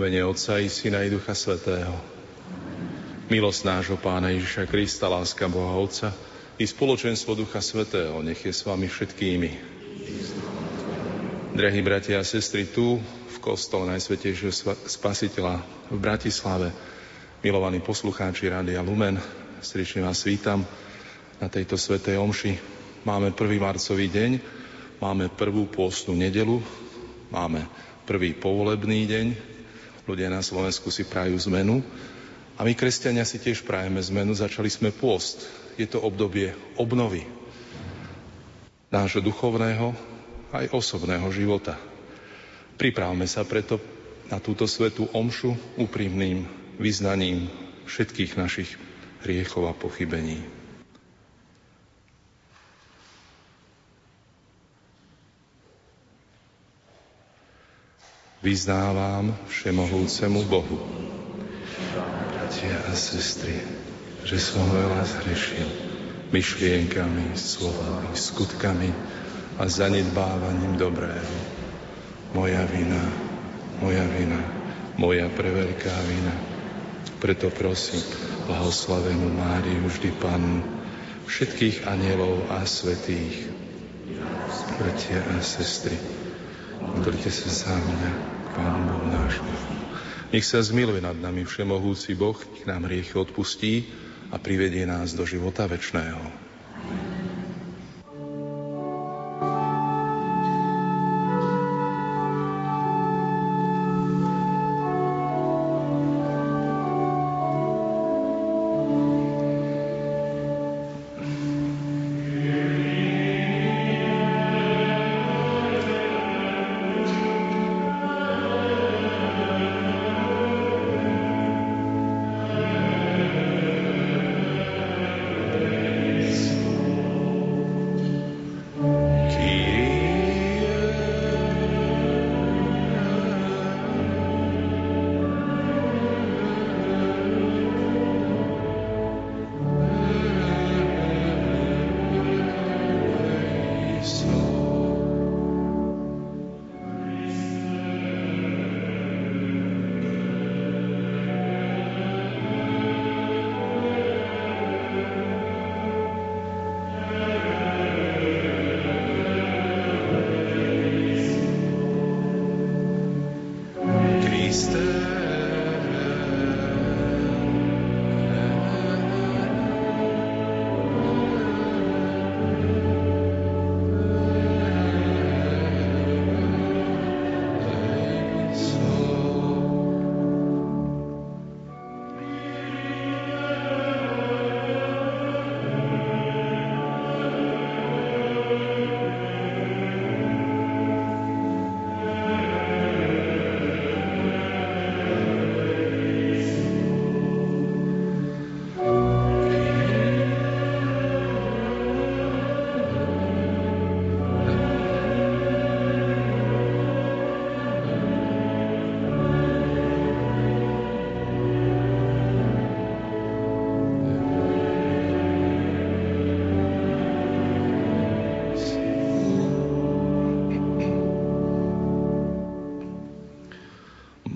Mene Otca i Syna i Ducha Svetého. Milosť nášho Pána Ježiša Krista, láska Boha Otca i spoločenstvo Ducha Svetého nech je s vami všetkými. Drahí bratia a sestry, tu v kostole Najsvetejšieho Spasiteľa v Bratislave, milovaní poslucháči Rádia Lumen, srdečne vás vítam na tejto svetej omši. Máme 1. marcový deň, máme prvú pôstnu nedelu, máme prvý povolebný deň, Ľudia na Slovensku si prajú zmenu a my, kresťania, si tiež prajeme zmenu. Začali sme pôst. Je to obdobie obnovy nášho duchovného aj osobného života. Pripravme sa preto na túto svetú omšu úprimným vyznaním všetkých našich hriechov a pochybení. Vyznávam všemohúcemu Bohu. Bratia a sestry, že som veľa zhrešil myšlienkami, slovami, skutkami a zanedbávaním dobrého. Moja vina, moja vina, moja preveľká vina. Preto prosím blahoslavenú Máriu vždy Panu, všetkých anielov a svetých, bratia a sestry, modlite sa za mňa, Pánu Bohu nášmu. Nech sa zmiluje nad nami všemohúci Boh, nech nám hriechy odpustí a privedie nás do života večného.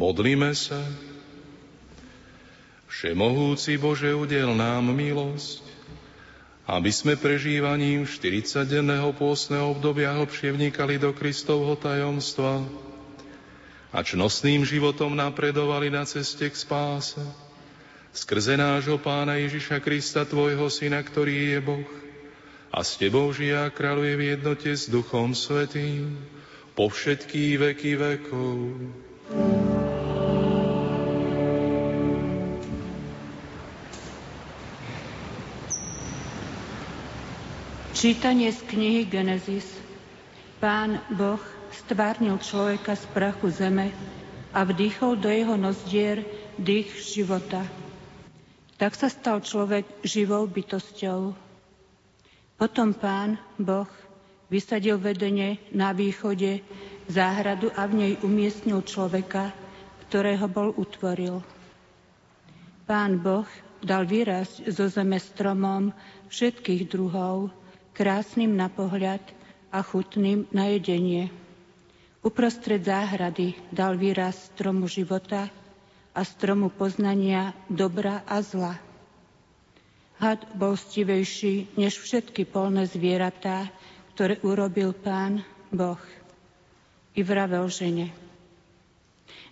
Modlíme sa. Všemohúci Bože, udel nám milosť, aby sme prežívaním 40-denného pôstneho obdobia hlbšie vnikali do Kristovho tajomstva a čnostným životom napredovali na ceste k spáse. Skrze nášho Pána Ježiša Krista, Tvojho Syna, ktorý je Boh a s Tebou žije a kráľuje v jednote s Duchom Svetým po všetky veky vekov. Čítanie z knihy Genesis. Pán Boh stvárnil človeka z prachu zeme a vdýchol do jeho nozdier dých života. Tak sa stal človek živou bytosťou. Potom pán Boh vysadil vedenie na východe záhradu a v nej umiestnil človeka, ktorého bol utvoril. Pán Boh dal výrazť zo zeme stromom všetkých druhov, krásnym na pohľad a chutným na jedenie. Uprostred záhrady dal výraz stromu života a stromu poznania dobra a zla. Had bol stivejší než všetky polné zvieratá, ktoré urobil pán Boh. I vravel žene.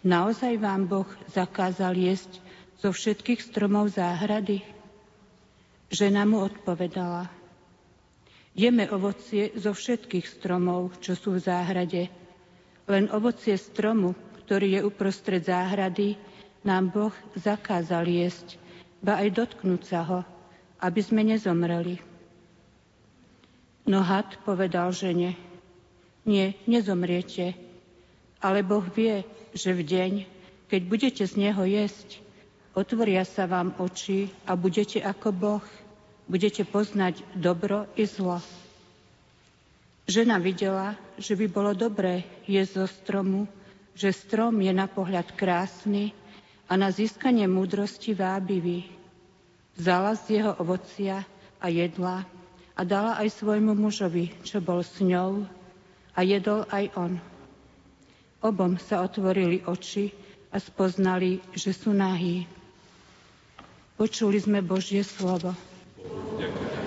Naozaj vám Boh zakázal jesť zo všetkých stromov záhrady? Žena mu odpovedala. Jeme ovocie zo všetkých stromov, čo sú v záhrade. Len ovocie stromu, ktorý je uprostred záhrady, nám Boh zakázal jesť, ba aj dotknúť sa ho, aby sme nezomreli. No had povedal žene, nie, nezomriete, ale Boh vie, že v deň, keď budete z neho jesť, otvoria sa vám oči a budete ako Boh. Budete poznať dobro i zlo. Žena videla, že by bolo dobré jesť zo stromu, že strom je na pohľad krásny a na získanie múdrosti vábivý. Vzala z jeho ovocia a jedla a dala aj svojmu mužovi, čo bol s ňou, a jedol aj on. Obom sa otvorili oči a spoznali, že sú nahí. Počuli sme Božie slovo. Ďakujem.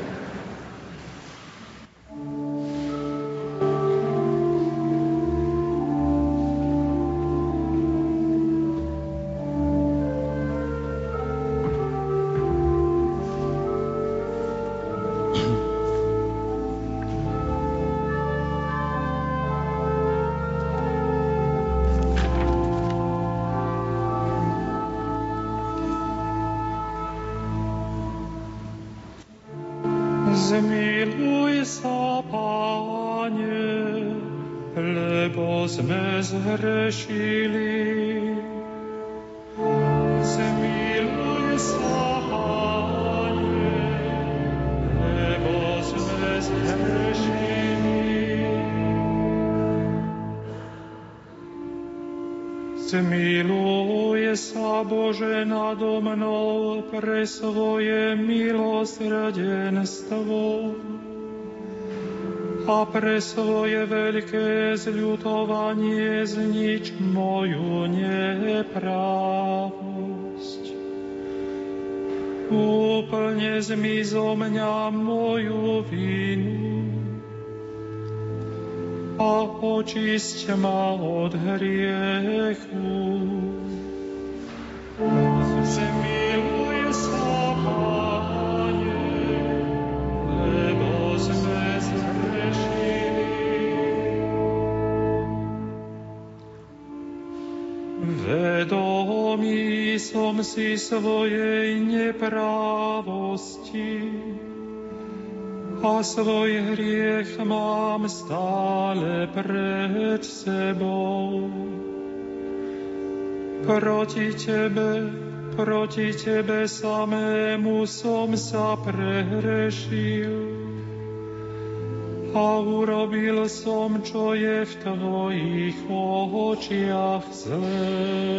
Zmiluje sa Bože nado mnou pre svoje milosrdenstvo a pre svoje veľké zľutovanie znič moju neprávosť. Úplne zmizo mňa moju vinu a očisť ma od hriechu. Zmiluj Vedomý som si svojej neprávosti, a svoj hriech mám stále pred sebou. Proti Tebe, proti Tebe samému som sa prehrešil a urobil som, čo je v Tvojich očiach zlé.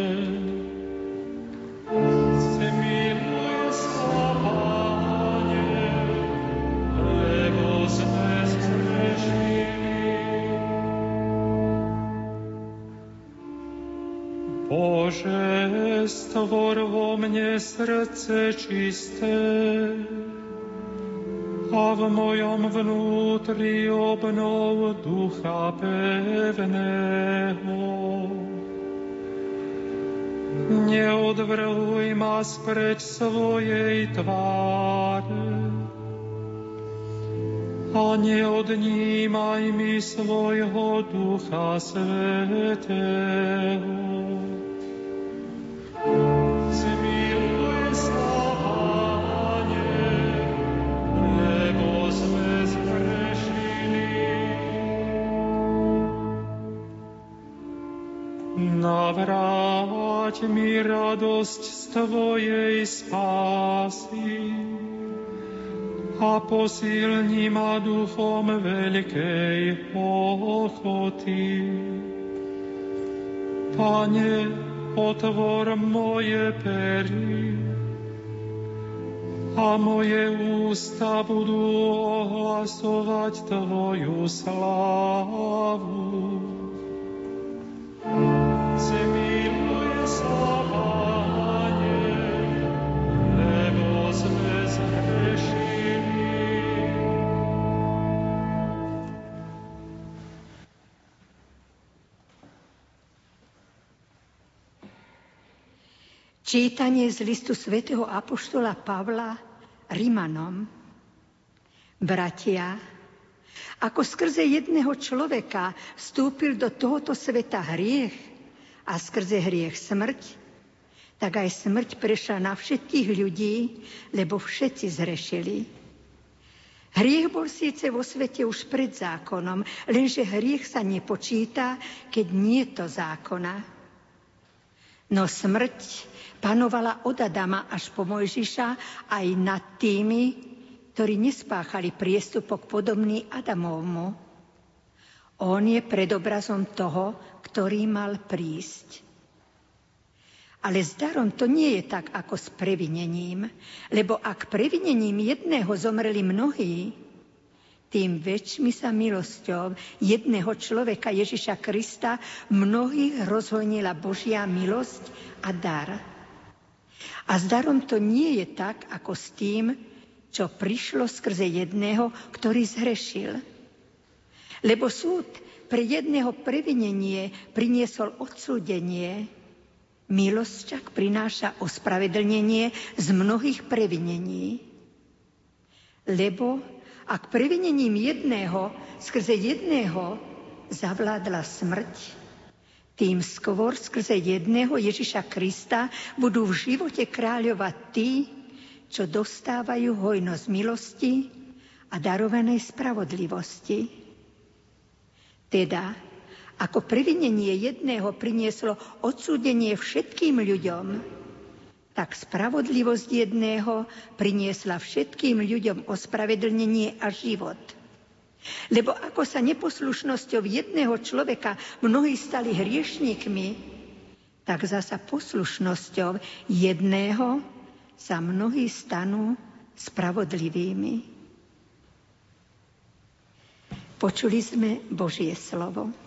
Bože, stvor vo mne srdce čisté a v mojom vnútri obnov ducha pevného. Neodvrhuj ma spreč svojej tváre a neodnímaj mi svojho ducha svetého. Radosť z Tvojej spásy a posilni ma duchom veľkej ochoty. Pane, otvor moje pery a moje ústa budú ohlasovať Tvoju slávu. Čítanie z listu svätého Apoštola Pavla Rimanom. Bratia, ako skrze jedného človeka vstúpil do tohoto sveta hriech a skrze hriech smrť, tak aj smrť prešla na všetkých ľudí, lebo všetci zrešili. Hriech bol síce vo svete už pred zákonom, lenže hriech sa nepočíta, keď nie to zákona. No smrť Panovala od Adama až po Mojžiša aj nad tými, ktorí nespáchali priestupok podobný Adamovmu. On je predobrazom toho, ktorý mal prísť. Ale s darom to nie je tak ako s previnením, lebo ak previnením jedného zomreli mnohí, tým väčšmi sa milosťou jedného človeka Ježiša Krista mnohých rozhojnila Božia milosť a dar. A s darom to nie je tak, ako s tým, čo prišlo skrze jedného, ktorý zhrešil. Lebo súd pre jedného previnenie priniesol odsúdenie, milosť však prináša ospravedlnenie z mnohých previnení. Lebo ak previnením jedného, skrze jedného zavládla smrť, tým skôr skrze jedného Ježiša Krista budú v živote kráľovať tí, čo dostávajú hojnosť milosti a darovanej spravodlivosti. Teda, ako previnenie jedného prinieslo odsúdenie všetkým ľuďom, tak spravodlivosť jedného priniesla všetkým ľuďom ospravedlnenie a život – lebo ako sa neposlušnosťou jedného človeka mnohí stali hriešnikmi, tak zasa poslušnosťou jedného sa mnohí stanú spravodlivými. Počuli sme Božie slovo.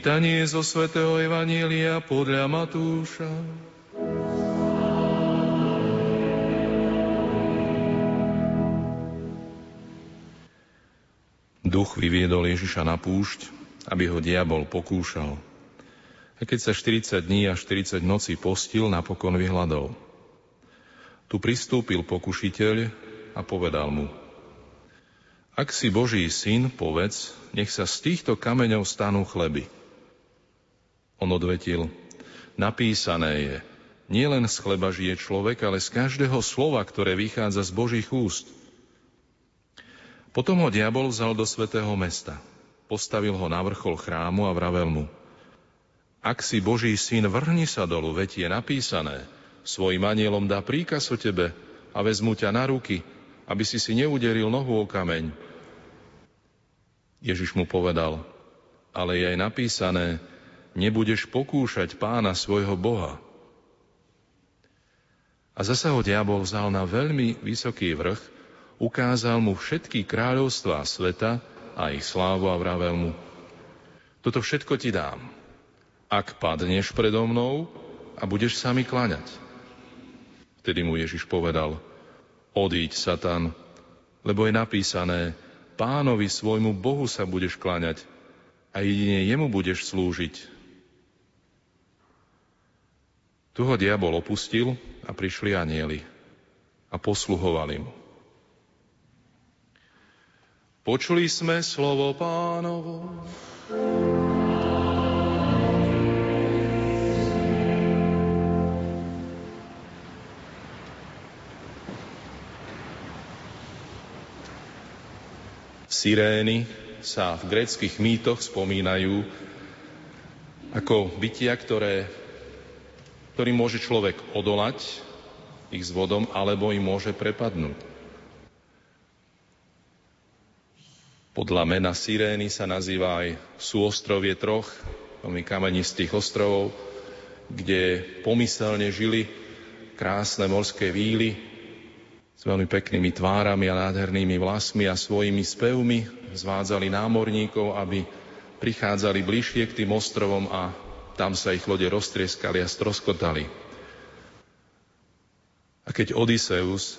Čítanie zo svätého Evanielia podľa Matúša. Duch vyviedol Ježiša na púšť, aby ho diabol pokúšal. A keď sa 40 dní a 40 nocí postil, napokon vyhľadol. Tu pristúpil pokušiteľ a povedal mu, ak si Boží syn, povedz, nech sa z týchto kameňov stanú chleby. On odvetil, napísané je, nielen z chleba žije človek, ale z každého slova, ktoré vychádza z Božích úst. Potom ho diabol vzal do svetého mesta, postavil ho na vrchol chrámu a vravel mu, ak si Boží syn, vrhni sa dolu, veď je napísané, svojim anielom dá príkaz o tebe a vezmu ťa na ruky, aby si si neuderil nohu o kameň. Ježiš mu povedal, ale je aj napísané, nebudeš pokúšať pána svojho Boha. A zasa ho diabol vzal na veľmi vysoký vrch, ukázal mu všetky kráľovstvá sveta a ich slávu a vravel mu, toto všetko ti dám, ak padneš predo mnou a budeš sa mi klaňať. Vtedy mu Ježiš povedal, Odíď, Satan, lebo je napísané, pánovi svojmu Bohu sa budeš kláňať a jedine jemu budeš slúžiť. Tu ho diabol opustil a prišli anieli a posluhovali mu. Počuli sme slovo pánovo. Sirény sa v gréckých mýtoch spomínajú ako bytia, ktoré, ktorým môže človek odolať ich s vodom, alebo im môže prepadnúť. Podľa mena Sirény sa nazýva aj súostrovie troch, veľmi kamenistých ostrovov, kde pomyselne žili krásne morské víly, s veľmi peknými tvárami a nádhernými vlasmi a svojimi spevmi zvádzali námorníkov, aby prichádzali bližšie k tým ostrovom a tam sa ich lode roztrieskali a stroskotali. A keď Odysseus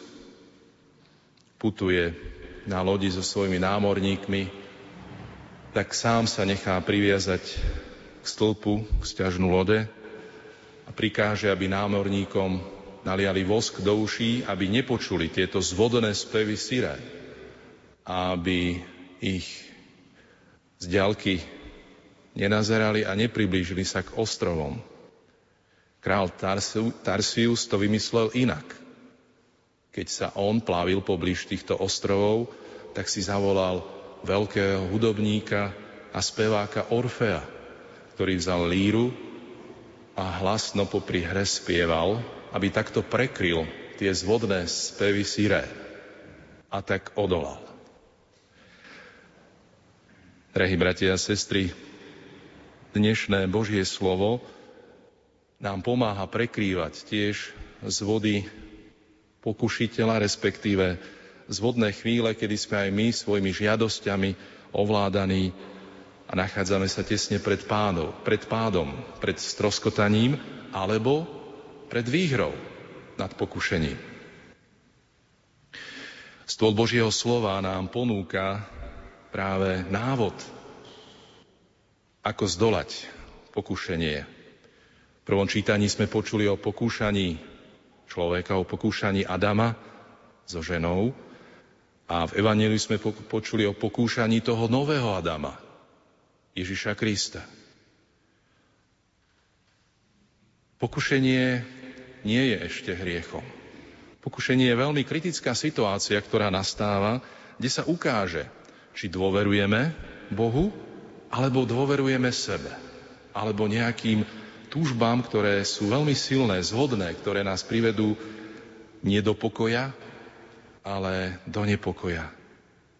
putuje na lodi so svojimi námorníkmi, tak sám sa nechá priviazať k stĺpu, k stiažnú lode a prikáže, aby námorníkom naliali vosk do uší, aby nepočuli tieto zvodné spevy a aby ich z ďalky nenazerali a nepriblížili sa k ostrovom. Král Tarsius to vymyslel inak. Keď sa on plávil poblíž týchto ostrovov, tak si zavolal veľkého hudobníka a speváka Orfea, ktorý vzal líru a hlasno popri hre spieval aby takto prekryl tie zvodné spevy siré a tak odolal. Drahí bratia a sestry, dnešné Božie slovo nám pomáha prekrývať tiež z vody pokušiteľa, respektíve z vodné chvíle, kedy sme aj my svojimi žiadosťami ovládaní a nachádzame sa tesne pred pádom, pred pádom, pred stroskotaním, alebo pred výhrou nad pokušením. Stôl Božieho slova nám ponúka práve návod, ako zdolať pokušenie. V prvom čítaní sme počuli o pokúšaní človeka, o pokúšaní Adama so ženou a v Evangeliu sme počuli o pokúšaní toho nového Adama, Ježiša Krista. Pokušenie nie je ešte hriechom. Pokušenie je veľmi kritická situácia, ktorá nastáva, kde sa ukáže, či dôverujeme Bohu, alebo dôverujeme sebe, alebo nejakým túžbám, ktoré sú veľmi silné, zhodné, ktoré nás privedú nie do pokoja, ale do nepokoja.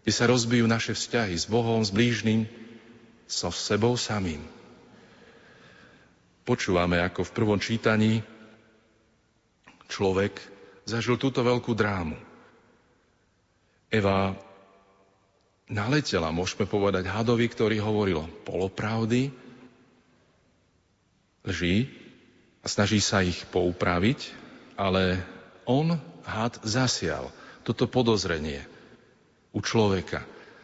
Kde sa rozbijú naše vzťahy s Bohom, s blížnym, so sebou samým. Počúvame, ako v prvom čítaní človek zažil túto veľkú drámu. Eva naletela, môžeme povedať, hadovi, ktorý hovoril polopravdy, lží a snaží sa ich poupraviť, ale on, had, zasial toto podozrenie u človeka.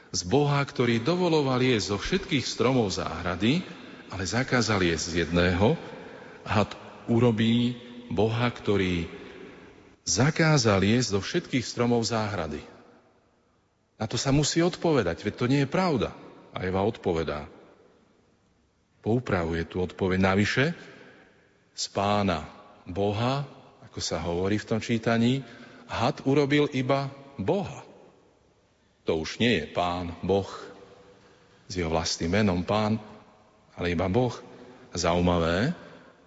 Z Boha, ktorý dovoloval jesť zo všetkých stromov záhrady, ale zakázal jesť z jedného, had urobí Boha, ktorý zakázal jesť zo všetkých stromov záhrady. Na to sa musí odpovedať, veď to nie je pravda. A Eva odpovedá. Poupravuje tú odpoveď. Navyše, z pána Boha, ako sa hovorí v tom čítaní, had urobil iba Boha. To už nie je pán, Boh, s jeho vlastným menom pán, ale iba Boh. Zaujímavé,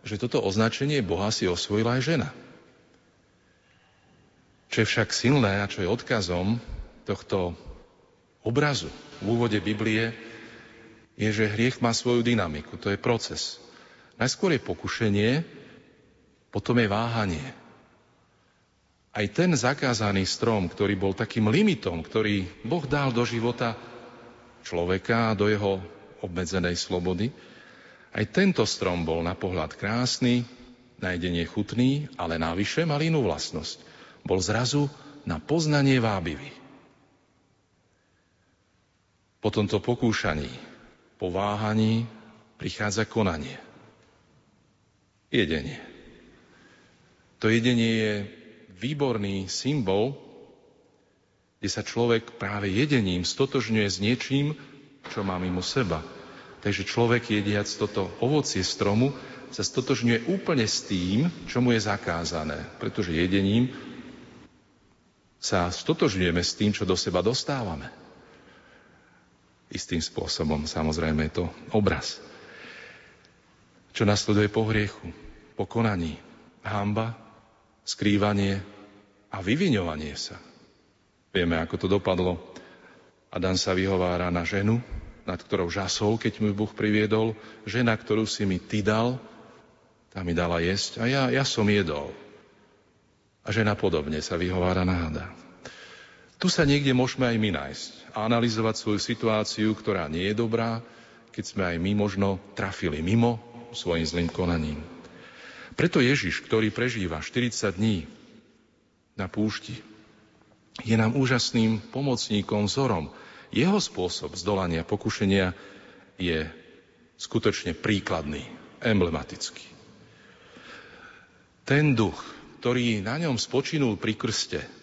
že toto označenie Boha si osvojila aj žena. Čo je však silné a čo je odkazom tohto obrazu v úvode Biblie, je, že hriech má svoju dynamiku. To je proces. Najskôr je pokušenie, potom je váhanie. Aj ten zakázaný strom, ktorý bol takým limitom, ktorý Boh dal do života človeka a do jeho obmedzenej slobody, aj tento strom bol na pohľad krásny, na chutný, ale návyše mal inú vlastnosť bol zrazu na poznanie vábivý. Po tomto pokúšaní, po váhaní prichádza konanie. Jedenie. To jedenie je výborný symbol, kde sa človek práve jedením stotožňuje s niečím, čo má mimo seba. Takže človek jediac toto ovocie stromu sa stotožňuje úplne s tým, čo mu je zakázané. Pretože jedením sa stotožňujeme s tým, čo do seba dostávame. Istým spôsobom, samozrejme, je to obraz. Čo nasleduje po hriechu, po konaní. Hamba, skrývanie a vyviňovanie sa. Vieme, ako to dopadlo. Adam sa vyhovára na ženu, nad ktorou žasol, keď mu Boh priviedol. Žena, ktorú si mi ty dal, tá mi dala jesť a ja, ja som jedol. A žena podobne sa vyhovára na hada. Tu sa niekde môžeme aj my nájsť a analyzovať svoju situáciu, ktorá nie je dobrá, keď sme aj my možno trafili mimo svojim zlým konaním. Preto Ježiš, ktorý prežíva 40 dní na púšti, je nám úžasným pomocníkom, vzorom. Jeho spôsob zdolania pokušenia je skutočne príkladný, emblematický. Ten duch, ktorý na ňom spočinul pri krste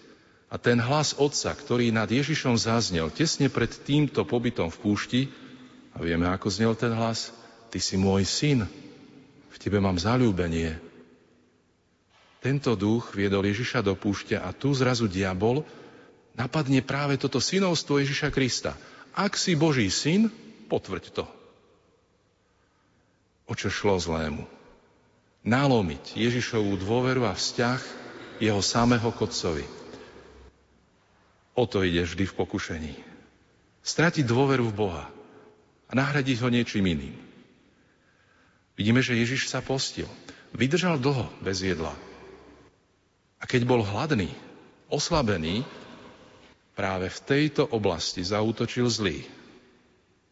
a ten hlas Otca, ktorý nad Ježišom zaznel tesne pred týmto pobytom v púšti, a vieme, ako znel ten hlas, Ty si môj syn, v Tebe mám zalúbenie. Tento duch viedol Ježiša do púšťa a tu zrazu diabol napadne práve toto synovstvo Ježiša Krista. Ak si Boží syn, potvrď to. O čo šlo zlému? nalomiť Ježišovú dôveru a vzťah jeho samého Kotcovi. O to ide vždy v pokušení. Stratiť dôveru v Boha a nahradiť ho niečím iným. Vidíme, že Ježiš sa postil. Vydržal dlho bez jedla. A keď bol hladný, oslabený, práve v tejto oblasti zautočil zlý.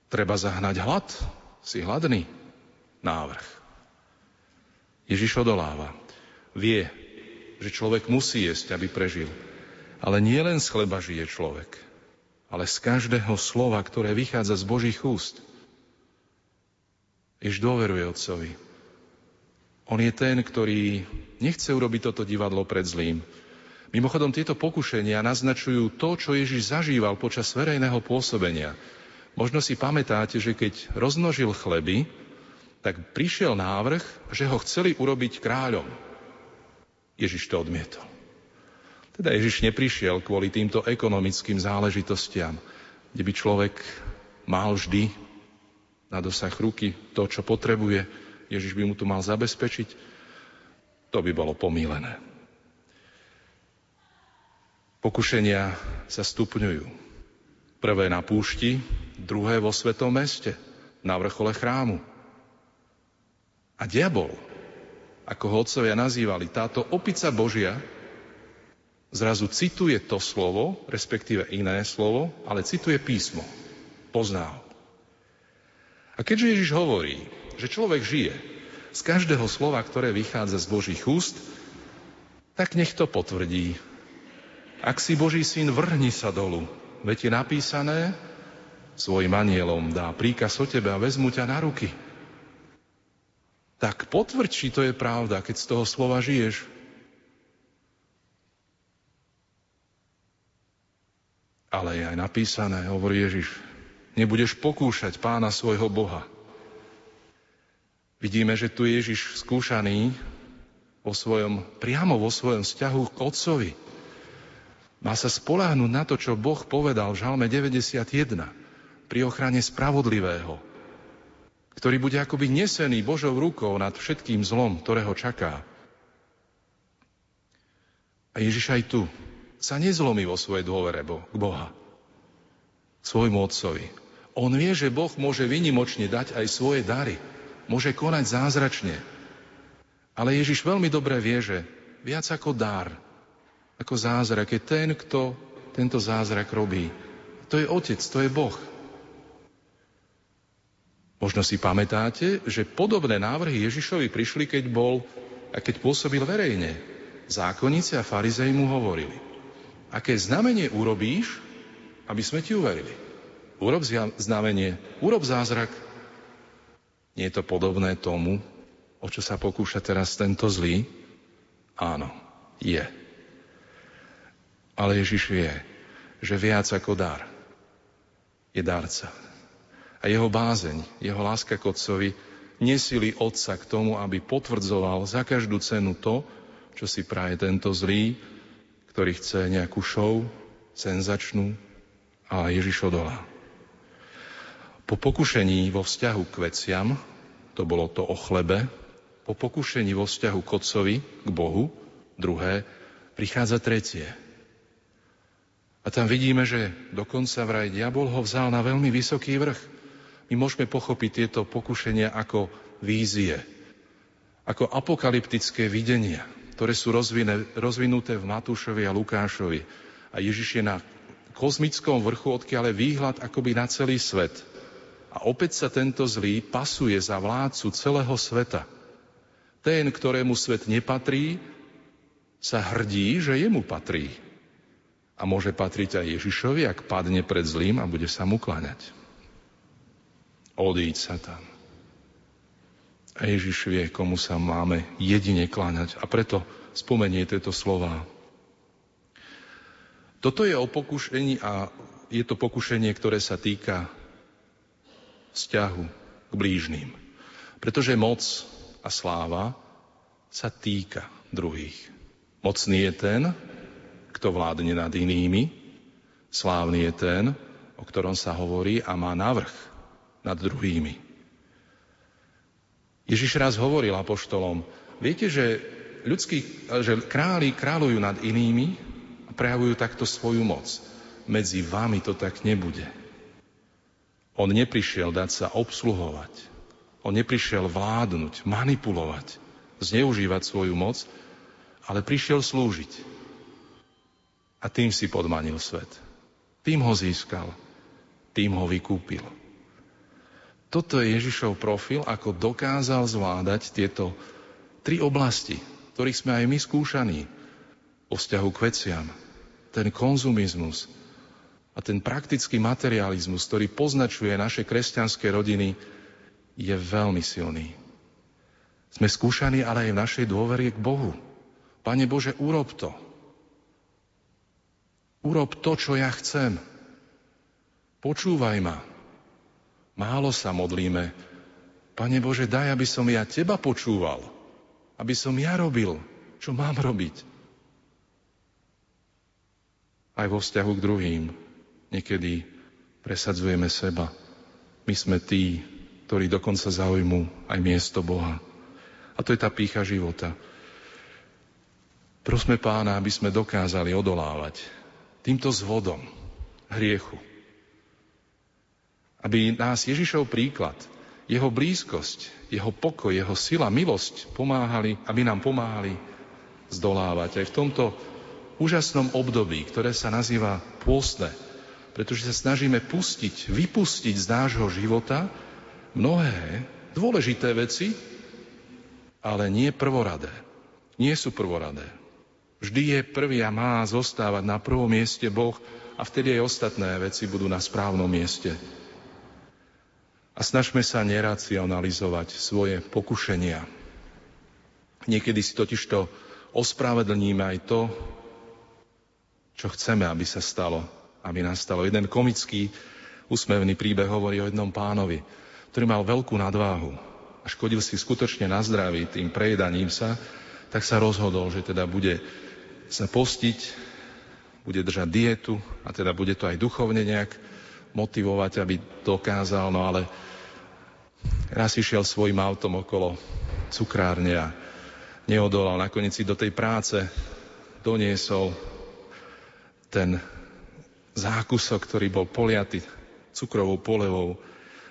Treba zahnať hlad? Si hladný? Návrh. Ježiš odoláva. Vie, že človek musí jesť, aby prežil. Ale nie len z chleba žije človek, ale z každého slova, ktoré vychádza z Božích úst. Jež dôveruje Otcovi. On je ten, ktorý nechce urobiť toto divadlo pred zlým. Mimochodom, tieto pokušenia naznačujú to, čo Ježiš zažíval počas verejného pôsobenia. Možno si pamätáte, že keď roznožil chleby, tak prišiel návrh, že ho chceli urobiť kráľom. Ježiš to odmietol. Teda Ježiš neprišiel kvôli týmto ekonomickým záležitostiam, kde by človek mal vždy na dosah ruky to, čo potrebuje. Ježiš by mu to mal zabezpečiť. To by bolo pomílené. Pokušenia sa stupňujú. Prvé na púšti, druhé vo svetom meste, na vrchole chrámu. A diabol, ako ho otcovia nazývali, táto opica Božia, zrazu cituje to slovo, respektíve iné slovo, ale cituje písmo. Pozná ho. A keďže Ježiš hovorí, že človek žije z každého slova, ktoré vychádza z Božích úst, tak nech to potvrdí. Ak si Boží syn, vrhni sa dolu. Veď je napísané, svojim anielom dá príkaz o tebe a vezmu ťa na ruky tak potvrď, či to je pravda, keď z toho slova žiješ. Ale je aj napísané, hovorí Ježiš, nebudeš pokúšať pána svojho Boha. Vidíme, že tu je Ježiš skúšaný vo svojom, priamo vo svojom vzťahu k Otcovi. Má sa spoláhnuť na to, čo Boh povedal v Žalme 91 pri ochrane spravodlivého ktorý bude akoby nesený Božou rukou nad všetkým zlom, ktorého čaká. A Ježiš aj tu sa nezlomí vo svojej dôvere k Boha, svojmu Otcovi. On vie, že Boh môže vynimočne dať aj svoje dary, môže konať zázračne. Ale Ježiš veľmi dobre vie, že viac ako dar, ako zázrak je ten, kto tento zázrak robí. To je Otec, to je Boh. Možno si pamätáte, že podobné návrhy Ježišovi prišli, keď bol a keď pôsobil verejne. Zákonníci a farizei mu hovorili, aké znamenie urobíš, aby sme ti uverili. urob znamenie, urob zázrak. Nie je to podobné tomu, o čo sa pokúša teraz tento zlý? Áno, je. Ale Ježiš vie, že viac ako dar je darca. A jeho bázeň, jeho láska k Otcovi nesili Otca k tomu, aby potvrdzoval za každú cenu to, čo si praje tento zlý, ktorý chce nejakú show, senzačnú, a Ježiš odolá. Po pokušení vo vzťahu k veciam, to bolo to o chlebe, po pokušení vo vzťahu k Otcovi, k Bohu, druhé, prichádza tretie – a tam vidíme, že dokonca vraj diabol ho vzal na veľmi vysoký vrch. My môžeme pochopiť tieto pokušenia ako vízie, ako apokalyptické videnia, ktoré sú rozvinuté v Matúšovi a Lukášovi. A Ježiš je na kozmickom vrchu, odkiaľ je výhľad akoby na celý svet. A opäť sa tento zlý pasuje za vládcu celého sveta. Ten, ktorému svet nepatrí, sa hrdí, že jemu patrí a môže patriť aj Ježišovi, ak padne pred zlým a bude sa mu kláňať. Odíď sa tam. A Ježiš vie, komu sa máme jedine kláňať. A preto spomenie tieto slova. Toto je o pokušení a je to pokušenie, ktoré sa týka vzťahu k blížným. Pretože moc a sláva sa týka druhých. Mocný je ten, kto vládne nad inými. Slávny je ten, o ktorom sa hovorí a má navrh nad druhými. Ježiš raz hovoril apoštolom, viete, že, ľudskí, že králi kráľujú nad inými a prejavujú takto svoju moc. Medzi vami to tak nebude. On neprišiel dať sa obsluhovať. On neprišiel vládnuť, manipulovať, zneužívať svoju moc, ale prišiel slúžiť a tým si podmanil svet. Tým ho získal. Tým ho vykúpil. Toto je Ježišov profil, ako dokázal zvládať tieto tri oblasti, ktorých sme aj my skúšaní o vzťahu k veciam. Ten konzumizmus a ten praktický materializmus, ktorý poznačuje naše kresťanské rodiny, je veľmi silný. Sme skúšaní ale aj v našej dôvere k Bohu. Pane Bože, urob to. Urob to, čo ja chcem. Počúvaj ma. Málo sa modlíme. Pane Bože, daj, aby som ja Teba počúval. Aby som ja robil, čo mám robiť. Aj vo vzťahu k druhým niekedy presadzujeme seba. My sme tí, ktorí dokonca zaujmú aj miesto Boha. A to je tá pícha života. Prosme pána, aby sme dokázali odolávať týmto zvodom hriechu. Aby nás Ježišov príklad, jeho blízkosť, jeho pokoj, jeho sila, milosť pomáhali, aby nám pomáhali zdolávať aj v tomto úžasnom období, ktoré sa nazýva pôstne, pretože sa snažíme pustiť, vypustiť z nášho života mnohé dôležité veci, ale nie prvoradé. Nie sú prvoradé. Vždy je prvý a má zostávať na prvom mieste Boh a vtedy aj ostatné veci budú na správnom mieste. A snažme sa neracionalizovať svoje pokušenia. Niekedy si totižto ospravedlníme aj to, čo chceme, aby sa stalo, aby nastalo. Jeden komický, úsmevný príbeh hovorí o jednom pánovi, ktorý mal veľkú nadváhu a škodil si skutočne na zdraví tým prejedaním sa, tak sa rozhodol, že teda bude sa postiť, bude držať dietu a teda bude to aj duchovne nejak motivovať, aby dokázal, no ale raz išiel svojim autom okolo cukrárne a neodolal. Nakoniec si do tej práce doniesol ten zákusok, ktorý bol poliaty cukrovou polevou.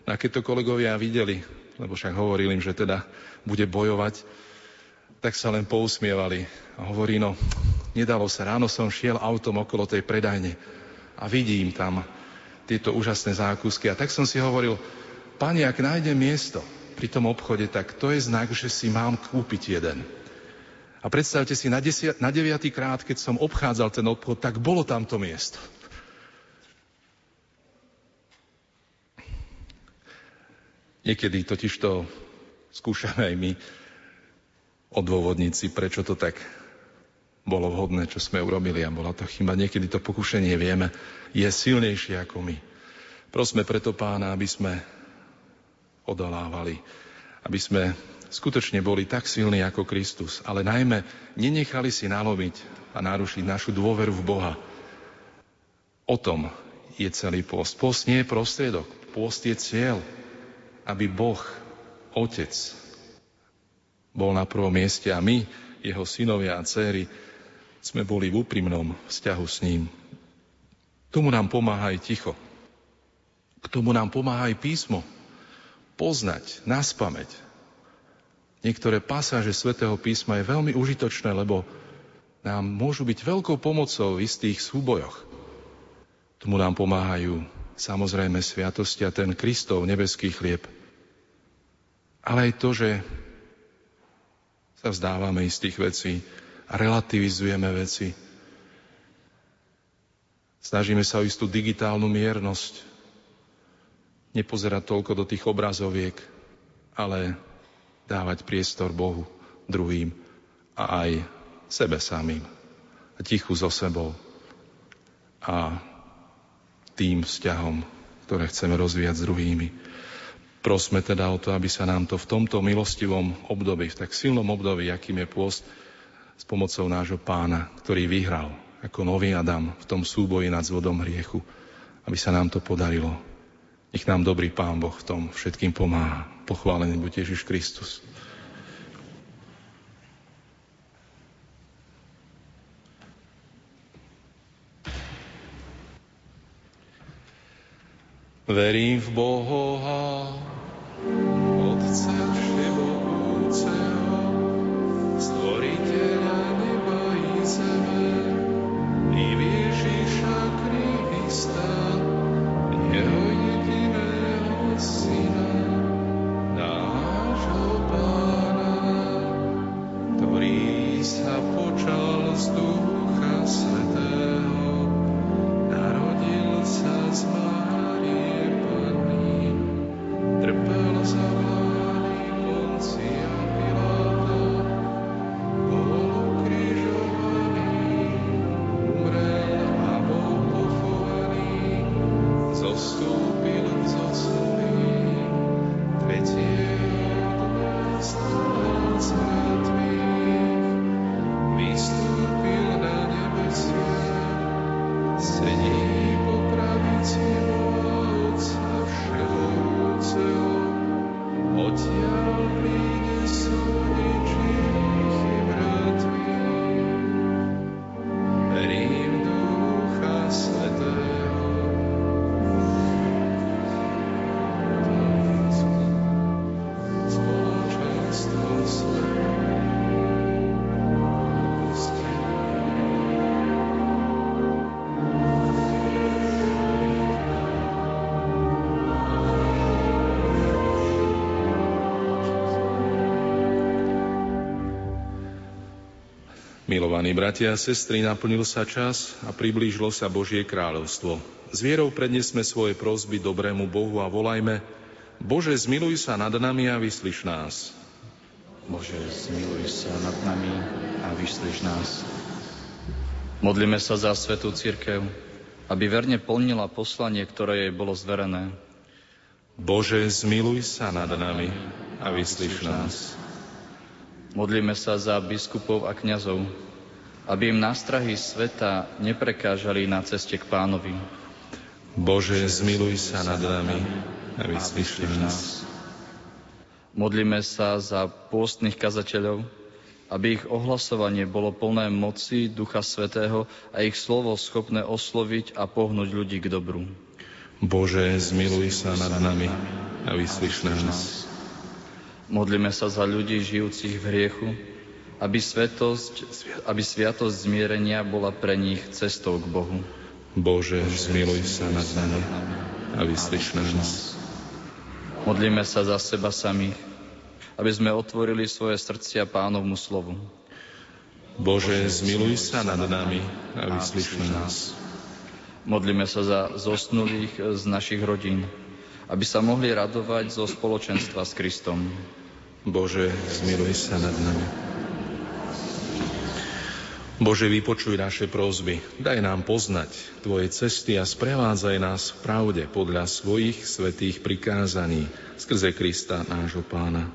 No a keď to kolegovia videli, lebo však hovorili im, že teda bude bojovať, tak sa len pousmievali a hovorí, no, nedalo sa. Ráno som šiel autom okolo tej predajne a vidím tam tieto úžasné zákusky. A tak som si hovoril, pani, ak nájdem miesto pri tom obchode, tak to je znak, že si mám kúpiť jeden. A predstavte si, na, desiat, na deviatý krát, keď som obchádzal ten obchod, tak bolo tamto miesto. Niekedy totiž to skúšame aj my odôvodniť prečo to tak bolo vhodné, čo sme urobili a bola to chyba. Niekedy to pokušenie vieme, je silnejšie ako my. Prosme preto pána, aby sme odolávali, aby sme skutočne boli tak silní ako Kristus, ale najmä nenechali si nalomiť a narušiť našu dôveru v Boha. O tom je celý post. Post nie je prostriedok, post je cieľ, aby Boh, Otec, bol na prvom mieste a my, jeho synovia a céry, sme boli v úprimnom vzťahu s ním. Tomu nám pomáha aj ticho. K tomu nám pomáha aj písmo. Poznať, naspameť. Niektoré pasáže svätého písma je veľmi užitočné, lebo nám môžu byť veľkou pomocou v istých súbojoch. Tomu nám pomáhajú samozrejme sviatosti a ten Kristov nebeský chlieb. Ale aj to, že sa vzdávame istých vecí a relativizujeme veci. Snažíme sa o istú digitálnu miernosť, nepozerať toľko do tých obrazoviek, ale dávať priestor Bohu, druhým a aj sebe samým. A tichu so sebou a tým vzťahom, ktoré chceme rozvíjať s druhými. Prosme teda o to, aby sa nám to v tomto milostivom období, v tak silnom období, akým je pôst, s pomocou nášho pána, ktorý vyhral ako nový Adam v tom súboji nad zvodom hriechu, aby sa nám to podarilo. Nech nám dobrý Pán Boh v tom všetkým pomáha. Pochválený buď Ježiš Kristus. Verím v Boha, Milovaní bratia a sestry, naplnil sa čas a priblížilo sa Božie kráľovstvo. S vierou prednesme svoje prosby dobrému Bohu a volajme Bože, zmiluj sa nad nami a vyslíš nás. Bože, zmiluj sa nad nami a vyšliš nás. Modlíme sa za Svetú Církev, aby verne plnila poslanie, ktoré jej bolo zverené. Bože, zmiluj sa nad nami a vyslíš nás. Modlíme sa za biskupov a kňazov, aby im nástrahy sveta neprekážali na ceste k pánovi. Bože, zmiluj sa nad nami a vyslíš nás. Modlíme sa za pôstnych kazateľov, aby ich ohlasovanie bolo plné moci Ducha Svetého a ich slovo schopné osloviť a pohnúť ľudí k dobru. Bože, zmiluj sa nad nami a vyslíš nás. Modlíme sa za ľudí žijúcich v hriechu, aby, svetosť, aby sviatosť zmierenia bola pre nich cestou k Bohu. Bože, zmiluj sa nad nami a vyslíš nás. Modlíme sa za seba samých, aby sme otvorili svoje srdcia pánovmu slovu. Bože, zmiluj sa nad nami a vyslíš nás. Modlíme sa za zosnulých z našich rodín, aby sa mohli radovať zo spoločenstva s Kristom. Bože, zmiluj sa nad nami. Bože, vypočuj naše prosby, daj nám poznať Tvoje cesty a sprevádzaj nás v pravde podľa svojich svetých prikázaní skrze Krista nášho Pána.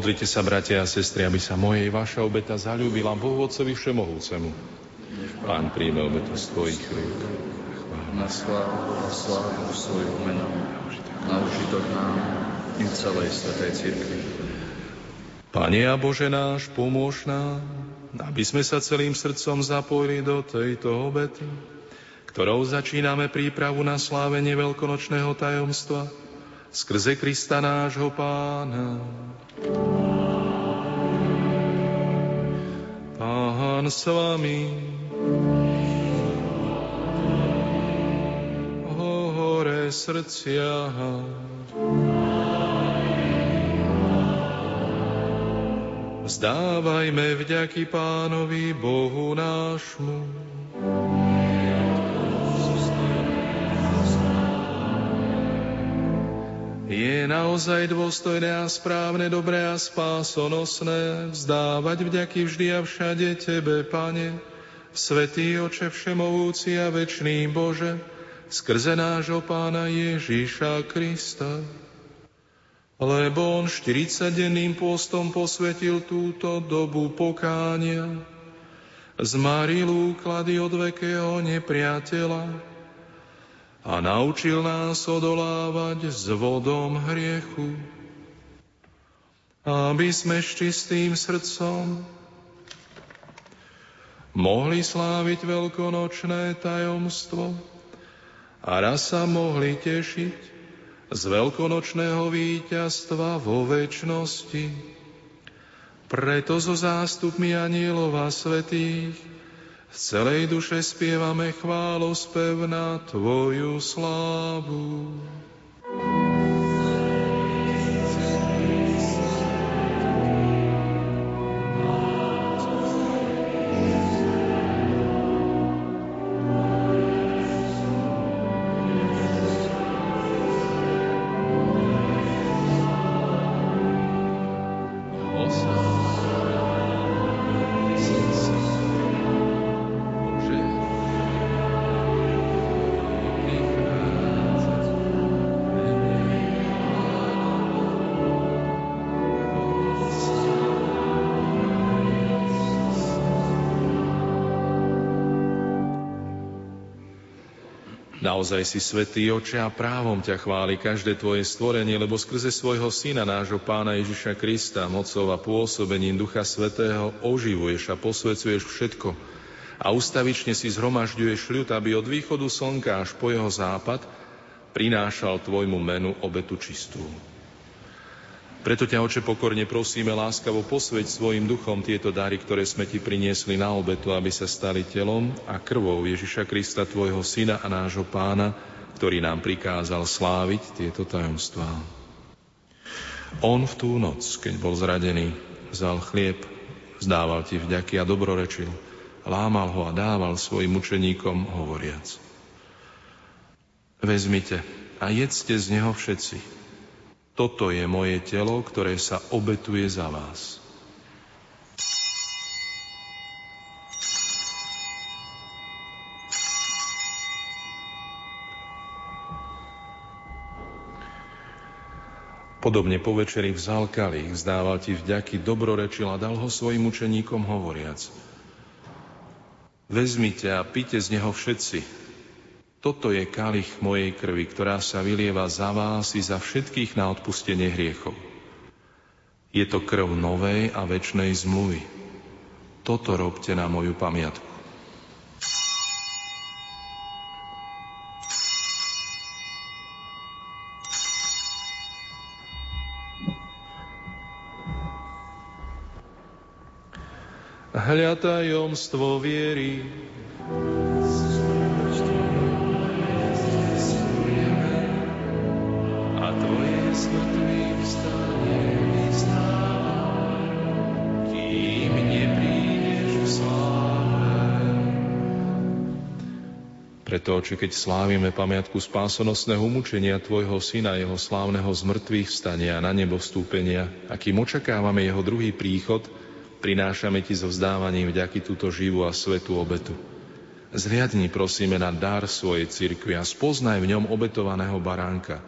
Modrite sa, bratia a sestry, aby sa mojej vaša obeta zalúbila Bohu Otcovi Všemohúcemu. Pán príjme obetu z tvojich rúk. Na slávu a slávu svojho mena, na užitok nám i celej Svetej Církvi. Pane a Bože náš, pomôž nám, aby sme sa celým srdcom zapojili do tejto obety, ktorou začíname prípravu na slávenie veľkonočného tajomstva skrze Krista nášho Pána. S vami. Hore srdcia. Vzdávajme vďaky Pánovi Bohu nášmu. Naozaj dôstojné a správne, dobré a spásonosné vzdávať vďaky vždy a všade Tebe, Pane, Svetý Oče Všemovúci a Večný Bože, skrze nášho Pána Ježíša Krista. Lebo On 40-denným pôstom posvetil túto dobu pokánia, zmaril úklady od vekého nepriateľa, a naučil nás odolávať s vodom hriechu, aby sme s čistým srdcom mohli sláviť veľkonočné tajomstvo a raz sa mohli tešiť z veľkonočného víťazstva vo väčšnosti. Preto so zástupmi anielov a svetých z celej duše spievame chválospev na Tvoju slávu. Naozaj si svetý oče a právom ťa chváli každé tvoje stvorenie, lebo skrze svojho syna, nášho pána Ježiša Krista, mocou a pôsobením Ducha Svetého oživuješ a posvecuješ všetko a ustavične si zhromažďuješ ľud, aby od východu slnka až po jeho západ prinášal tvojmu menu obetu čistú. Preto ťa, oče, pokorne prosíme láskavo posveť svojim duchom tieto dary, ktoré sme ti priniesli na obetu, aby sa stali telom a krvou Ježiša Krista, tvojho syna a nášho pána, ktorý nám prikázal sláviť tieto tajomstvá. On v tú noc, keď bol zradený, vzal chlieb, zdával ti vďaky a dobrorečil, lámal ho a dával svojim učeníkom, hovoriac. Vezmite a jedzte z neho všetci, toto je moje telo, ktoré sa obetuje za vás. Podobne po večeri vzal kalich, vzdával ti vďaky, dobrorečil a dal ho svojim učeníkom hovoriac. Vezmite a pite z neho všetci, toto je kalich mojej krvi, ktorá sa vylieva za vás i za všetkých na odpustenie hriechov. Je to krv novej a väčšnej zmluvy. Toto robte na moju pamiatku. Hľa tajomstvo viery, Preto, oči, keď slávime pamiatku spásonosného mučenia Tvojho Syna, Jeho slávneho zmrtvých vstania a na nebo vstúpenia, akým očakávame Jeho druhý príchod, prinášame Ti so vzdávaním vďaky túto živú a svetú obetu. Zriadni prosíme na dar svojej cirkvi a spoznaj v ňom obetovaného baránka,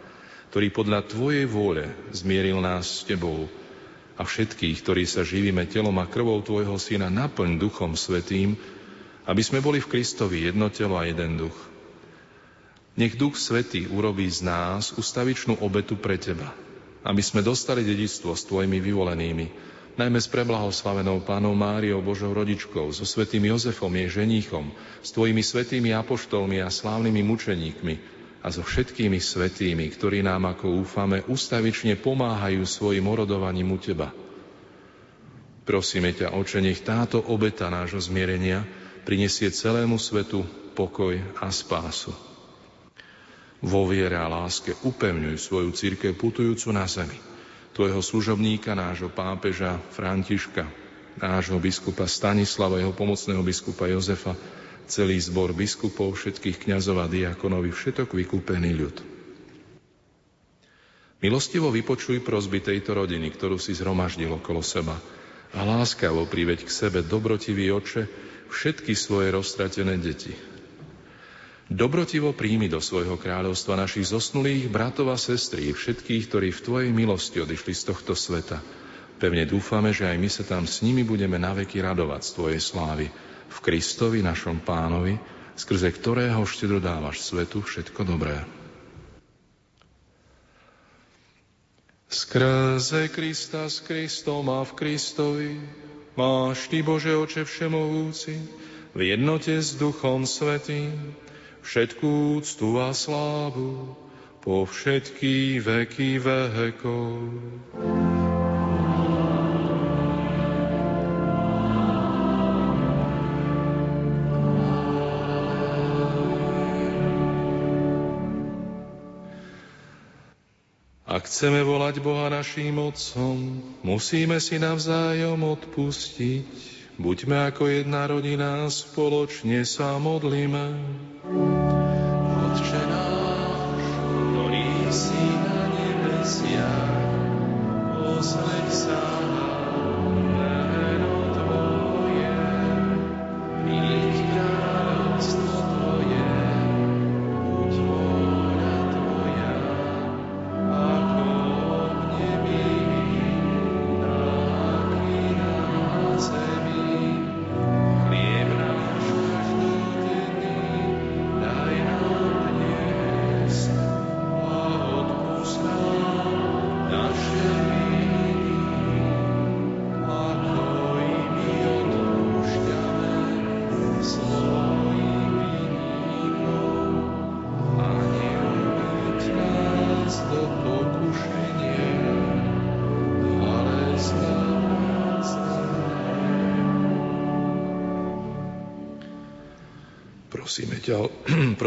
ktorý podľa Tvojej vôle zmieril nás s Tebou a všetkých, ktorí sa živíme telom a krvou Tvojho Syna, naplň Duchom Svetým, aby sme boli v Kristovi jedno telo a jeden duch. Nech Duch Svetý urobí z nás ustavičnú obetu pre Teba, aby sme dostali dedictvo s Tvojimi vyvolenými, najmä s preblahoslavenou Pánou Máriou, Božou rodičkou, so svetým Jozefom, jej ženíchom, s Tvojimi svetými apoštolmi a slávnymi mučeníkmi a so všetkými svetými, ktorí nám, ako úfame, ustavične pomáhajú svojim orodovaním u Teba. Prosíme ťa, Oče, nech táto obeta nášho zmierenia prinesie celému svetu pokoj a spásu. Vo viere a láske upevňuj svoju církev putujúcu na zemi. Tvojho služobníka, nášho pápeža Františka, nášho biskupa Stanislava, jeho pomocného biskupa Jozefa, celý zbor biskupov, všetkých kňazov a diakonovi, všetok vykúpený ľud. Milostivo vypočuj prozby tejto rodiny, ktorú si zhromaždil okolo seba a láskavo priveď k sebe dobrotivý oče, všetky svoje roztratené deti. Dobrotivo príjmi do svojho kráľovstva našich zosnulých bratov a sestry, všetkých, ktorí v Tvojej milosti odišli z tohto sveta. Pevne dúfame, že aj my sa tam s nimi budeme naveky radovať z Tvojej slávy. V Kristovi, našom pánovi, skrze ktorého štedro dávaš svetu všetko dobré. Skrze Krista s Kristom a v Kristovi máš Ty, Bože Oče Všemovúci, v jednote s Duchom Svetým, všetkú úctu a slávu po všetky veky vekov. Ak chceme volať Boha naším Otcom, musíme si navzájom odpustiť. Buďme ako jedna rodina, spoločne sa modlíme.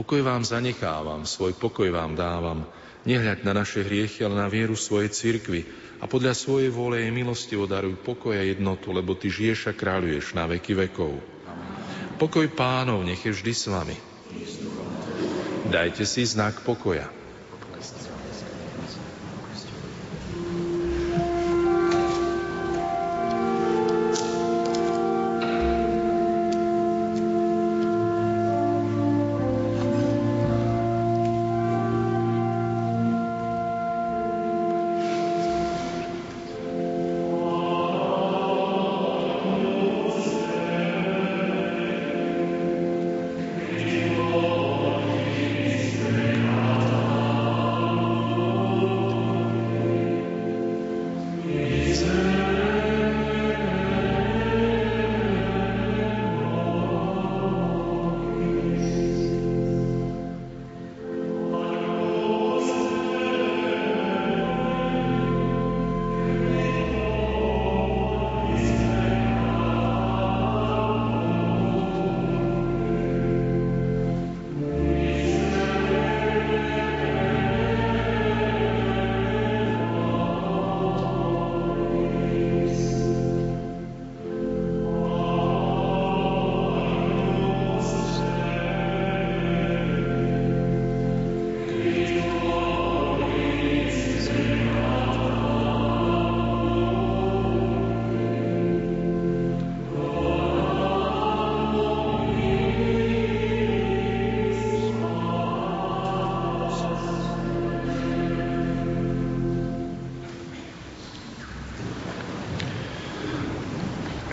Pokoj vám zanechávam, svoj pokoj vám dávam. Nehľaď na naše hriechy, ale na vieru svojej cirkvi a podľa svojej vôle jej milosti odaruj pokoj a jednotu, lebo Ty žiješ a kráľuješ na veky vekov. Pokoj pánov nech je vždy s vami. Dajte si znak pokoja.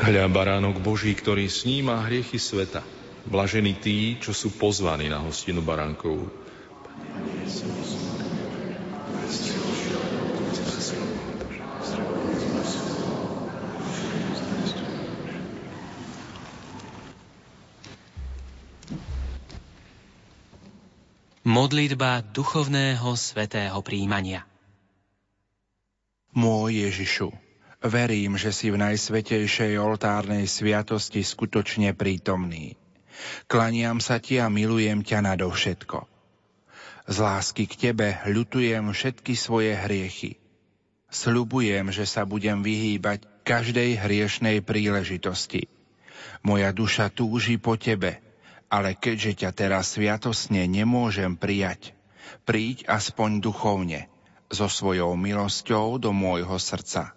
Hľa baránok Boží, ktorý sníma hriechy sveta. Blažení tí, čo sú pozvaní na hostinu baránkov. Modlitba duchovného svetého príjmania Môj Ježišu, Verím, že si v najsvetejšej oltárnej sviatosti skutočne prítomný. Klaniam sa ti a milujem ťa nadovšetko. Z lásky k tebe ľutujem všetky svoje hriechy. Sľubujem, že sa budem vyhýbať každej hriešnej príležitosti. Moja duša túži po tebe, ale keďže ťa teraz sviatosne nemôžem prijať, príď aspoň duchovne, so svojou milosťou do môjho srdca.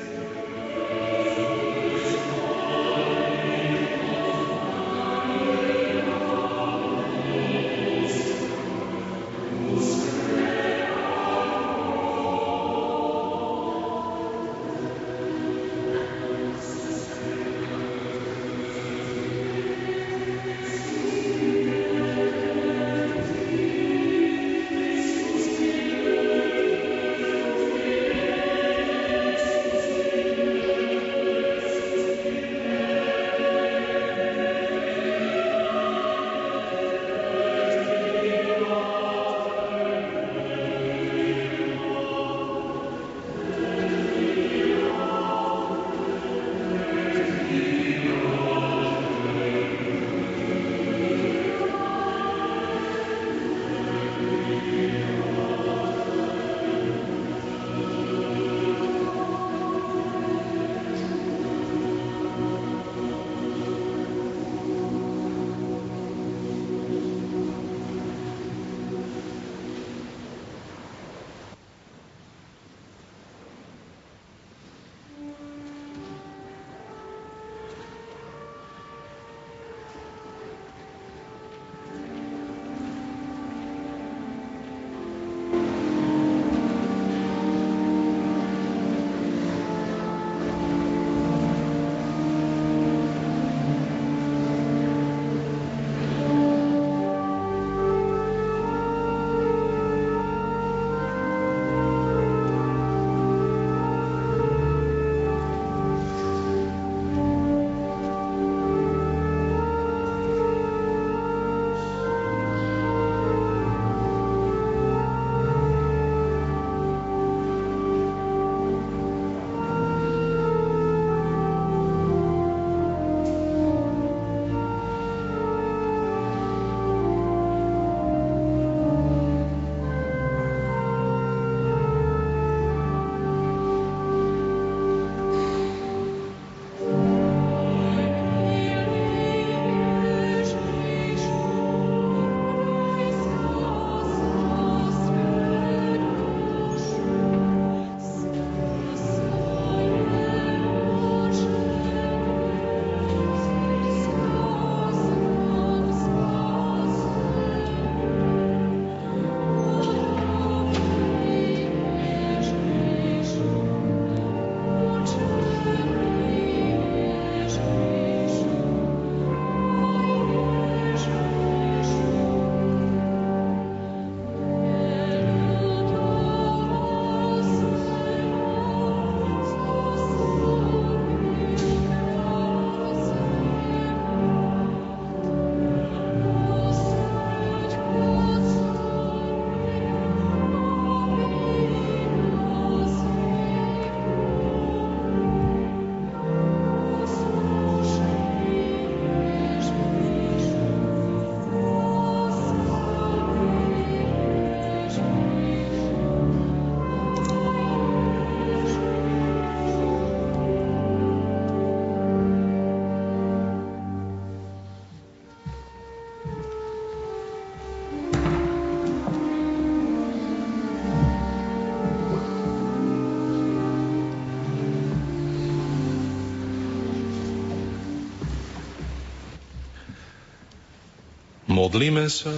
Modlíme sa.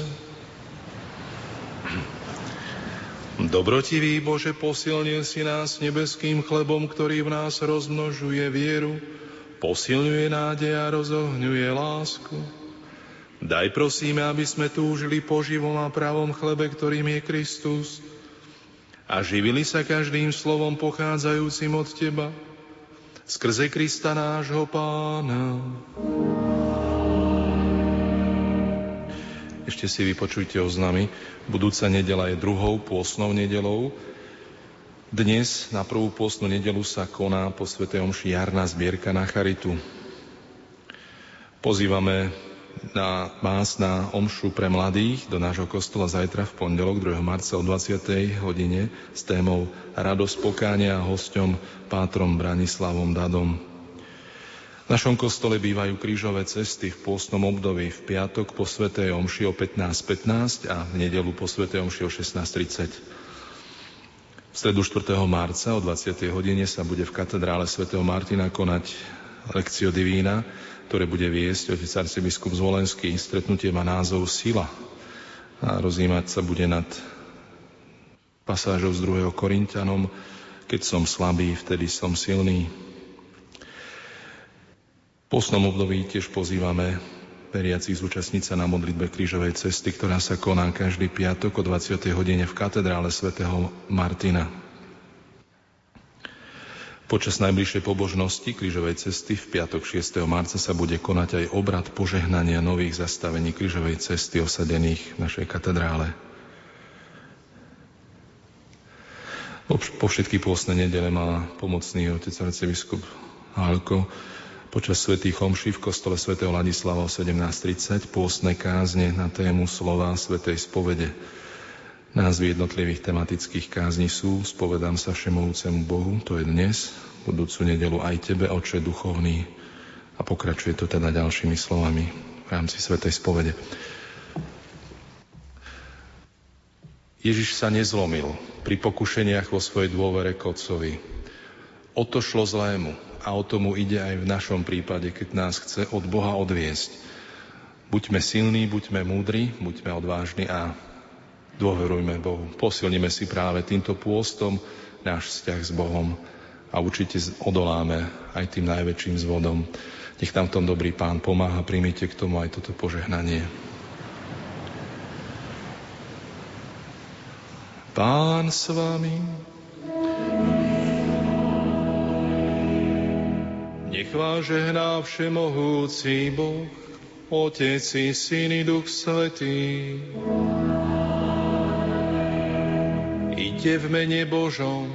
Dobrotivý Bože, posilnil si nás nebeským chlebom, ktorý v nás rozmnožuje vieru, posilňuje nádej a rozohňuje lásku. Daj prosíme, aby sme túžili po živom a pravom chlebe, ktorým je Kristus, a živili sa každým slovom pochádzajúcim od Teba, skrze Krista nášho Pána. Ešte si vypočujte oznamy. Budúca nedela je druhou pôsnou nedelou. Dnes na prvú pôstnu nedelu sa koná po Sv. Omši jarná zbierka na charitu. Pozývame na vás na omšu pre mladých do nášho kostola zajtra v pondelok 2. marca o 20. hodine s témou Radosť pokánia a hosťom pátrom Branislavom Dadom. Našom kostole bývajú krížové cesty v pôstnom období v piatok po Svetej Omši o 15.15 a v nedelu po Svetej Omši o 16.30. V stredu 4. marca o 20. hodine sa bude v katedrále svätého Martina konať lekcio divína, ktoré bude viesť otec arcibiskup Zvolenský. Stretnutie má názov Sila a rozímať sa bude nad pasážou z 2. Korintianom, keď som slabý, vtedy som silný posnom období tiež pozývame veriacich zúčastniť sa na modlitbe krížovej cesty, ktorá sa koná každý piatok o 20. hodine v katedrále svätého Martina. Počas najbližšej pobožnosti krížovej cesty v piatok 6. marca sa bude konať aj obrad požehnania nových zastavení krížovej cesty osadených v našej katedrále. Po všetky pôstne nedele má pomocný otec arcibiskup Hálko počas svätých homší v kostole svätého Ladislava o 17.30 pôstne kázne na tému slova svätej spovede. Názvy jednotlivých tematických kázni sú Spovedám sa všemovúcemu Bohu, to je dnes, budúcu nedelu aj Tebe, Oče duchovný. A pokračuje to teda ďalšími slovami v rámci svätej spovede. Ježiš sa nezlomil pri pokušeniach vo svojej dôvere k Otcovi. O šlo zlému, a o tomu ide aj v našom prípade, keď nás chce od Boha odviesť. Buďme silní, buďme múdri, buďme odvážni a dôverujme Bohu. Posilnime si práve týmto pôstom náš vzťah s Bohom a určite odoláme aj tým najväčším zvodom. Nech v tom dobrý pán pomáha, príjmite k tomu aj toto požehnanie. Pán s vami. Nech vás žehná všemohúci Boh, Otec i Syn i Duch Svetý. Ide v mene Božom,